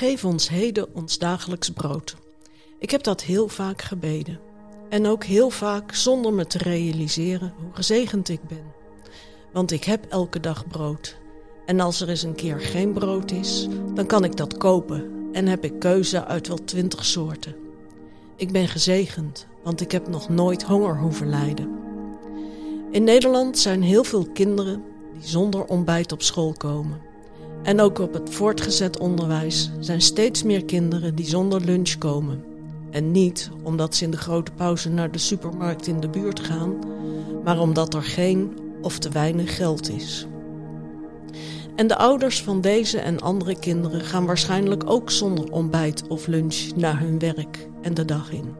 Geef ons heden ons dagelijks brood. Ik heb dat heel vaak gebeden. En ook heel vaak zonder me te realiseren hoe gezegend ik ben. Want ik heb elke dag brood. En als er eens een keer geen brood is, dan kan ik dat kopen en heb ik keuze uit wel twintig soorten. Ik ben gezegend, want ik heb nog nooit honger hoeven lijden. In Nederland zijn heel veel kinderen die zonder ontbijt op school komen. En ook op het voortgezet onderwijs zijn steeds meer kinderen die zonder lunch komen. En niet omdat ze in de grote pauze naar de supermarkt in de buurt gaan, maar omdat er geen of te weinig geld is. En de ouders van deze en andere kinderen gaan waarschijnlijk ook zonder ontbijt of lunch naar hun werk en de dag in.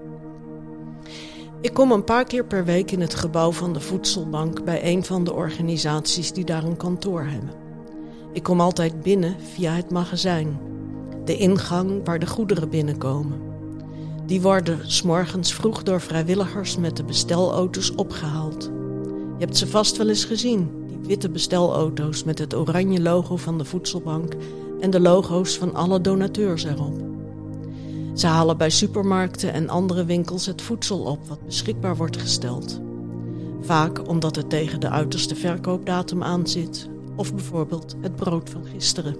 Ik kom een paar keer per week in het gebouw van de voedselbank bij een van de organisaties die daar een kantoor hebben. Ik kom altijd binnen via het magazijn, de ingang waar de goederen binnenkomen. Die worden s'morgens vroeg door vrijwilligers met de bestelauto's opgehaald. Je hebt ze vast wel eens gezien, die witte bestelauto's met het oranje logo van de voedselbank en de logo's van alle donateurs erop. Ze halen bij supermarkten en andere winkels het voedsel op wat beschikbaar wordt gesteld. Vaak omdat het tegen de uiterste verkoopdatum aanzit, of bijvoorbeeld het brood van gisteren.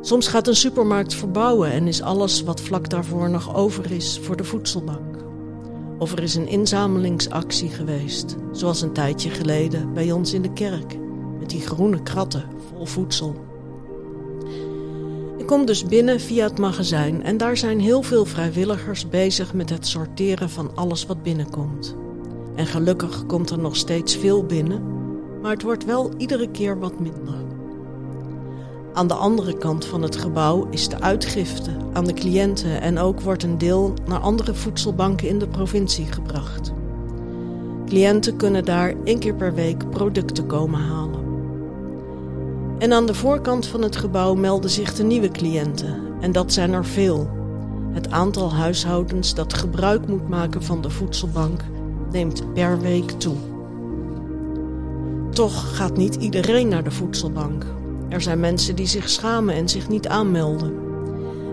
Soms gaat een supermarkt verbouwen en is alles wat vlak daarvoor nog over is voor de voedselbank. Of er is een inzamelingsactie geweest, zoals een tijdje geleden bij ons in de kerk, met die groene kratten vol voedsel. Ik kom dus binnen via het magazijn en daar zijn heel veel vrijwilligers bezig met het sorteren van alles wat binnenkomt. En gelukkig komt er nog steeds veel binnen, maar het wordt wel iedere keer wat minder. Aan de andere kant van het gebouw is de uitgifte aan de cliënten en ook wordt een deel naar andere voedselbanken in de provincie gebracht. Cliënten kunnen daar één keer per week producten komen halen. En aan de voorkant van het gebouw melden zich de nieuwe cliënten en dat zijn er veel. Het aantal huishoudens dat gebruik moet maken van de voedselbank neemt per week toe. Toch gaat niet iedereen naar de voedselbank. Er zijn mensen die zich schamen en zich niet aanmelden.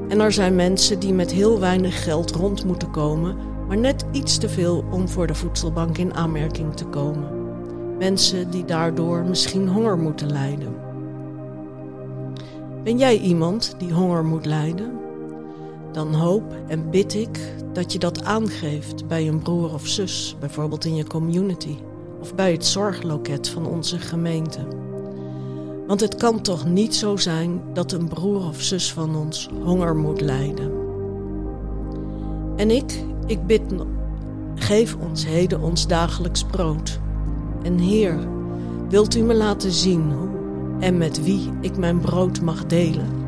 En er zijn mensen die met heel weinig geld rond moeten komen, maar net iets te veel om voor de voedselbank in aanmerking te komen. Mensen die daardoor misschien honger moeten lijden. Ben jij iemand die honger moet lijden? Dan hoop en bid ik dat je dat aangeeft bij een broer of zus, bijvoorbeeld in je community of bij het zorgloket van onze gemeente. Want het kan toch niet zo zijn dat een broer of zus van ons honger moet lijden. En ik, ik bid, geef ons heden ons dagelijks brood. En Heer, wilt u me laten zien hoe en met wie ik mijn brood mag delen?